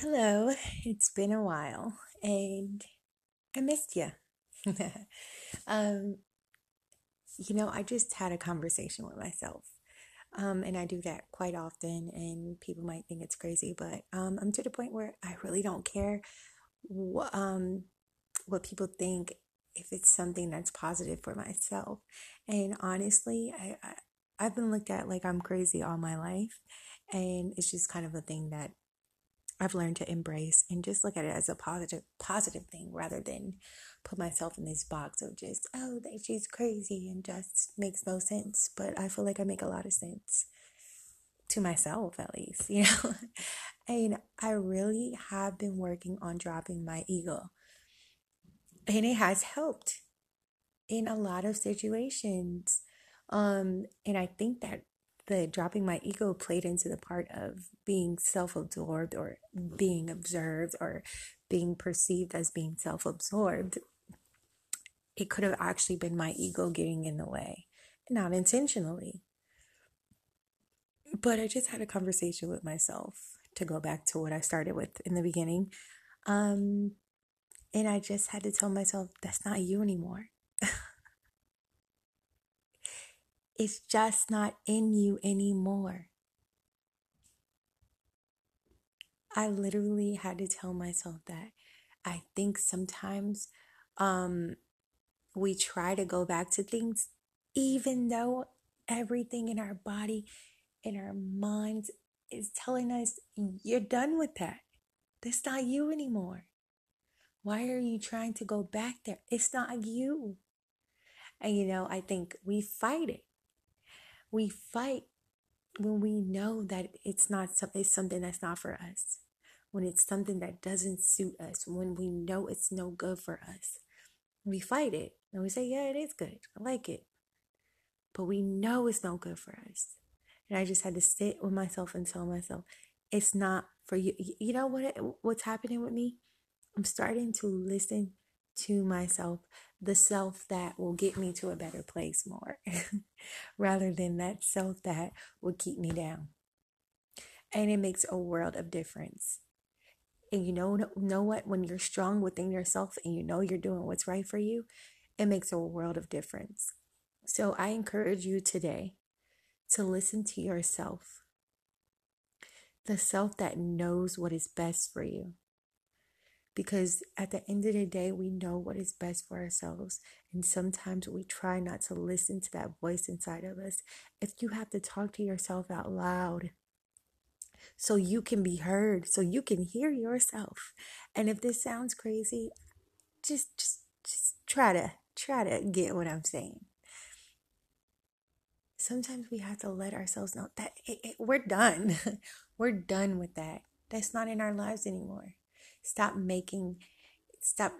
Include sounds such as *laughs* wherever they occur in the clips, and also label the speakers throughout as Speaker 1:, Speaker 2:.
Speaker 1: Hello, it's been a while and I missed you. *laughs* um, you know, I just had a conversation with myself. Um, and I do that quite often, and people might think it's crazy, but um, I'm to the point where I really don't care what, um, what people think if it's something that's positive for myself. And honestly, I, I I've been looked at like I'm crazy all my life, and it's just kind of a thing that I've learned to embrace and just look at it as a positive positive thing rather than put myself in this box of just oh she's crazy and just makes no sense. But I feel like I make a lot of sense to myself at least, *laughs* you know. and I really have been working on dropping my ego. And it has helped in a lot of situations. Um, and I think that the dropping my ego played into the part of being self-absorbed or being observed or being perceived as being self-absorbed it could have actually been my ego getting in the way. Not intentionally. But i just had a conversation with myself to go back to what i started with in the beginning. Um and i just had to tell myself that's not you anymore It's just not in you anymore. I literally had to tell myself that. I think sometimes um, we try to go back to things, even though everything in our body, in our minds, is telling us you're done with that. That's not you anymore. Why are you trying to go back there? It's not you. And you know, I think we fight it. We fight when we know that it's not it's something that's not for us. When it's something that doesn't suit us, when we know it's no good for us. We fight it and we say, Yeah, it is good. I like it. But we know it's no good for us. And I just had to sit with myself and tell myself, it's not for you. You know what what's happening with me? I'm starting to listen to myself the self that will get me to a better place more *laughs* rather than that self that will keep me down. And it makes a world of difference. And you know, know what? When you're strong within yourself and you know you're doing what's right for you, it makes a world of difference. So I encourage you today to listen to yourself, the self that knows what is best for you because at the end of the day, we know what is best for ourselves. And sometimes we try not to listen to that voice inside of us. If you have to talk to yourself out loud, so you can be heard, so you can hear yourself. And if this sounds crazy, just just just try to try to get what I'm saying. Sometimes we have to let ourselves know that it, it, we're done. *laughs* we're done with that. That's not in our lives anymore. Stop making, stop,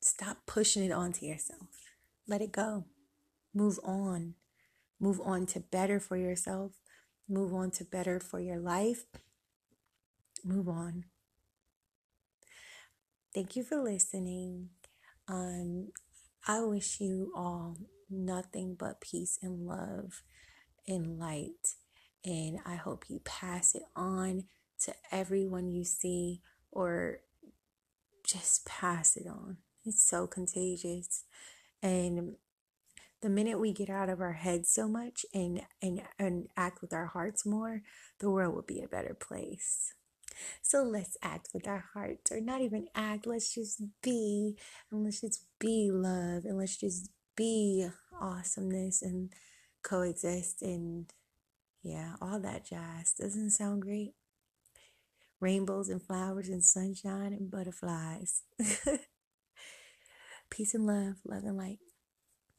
Speaker 1: stop pushing it onto yourself. Let it go. Move on. Move on to better for yourself. Move on to better for your life. Move on. Thank you for listening. Um, I wish you all nothing but peace and love and light. And I hope you pass it on to everyone you see or just pass it on. It's so contagious. And the minute we get out of our heads so much and and and act with our hearts more, the world will be a better place. So let's act with our hearts, or not even act, let's just be, and let's just be love, and let's just be awesomeness and coexist and yeah, all that jazz. Doesn't sound great? Rainbows and flowers and sunshine and butterflies. *laughs* Peace and love, love and light.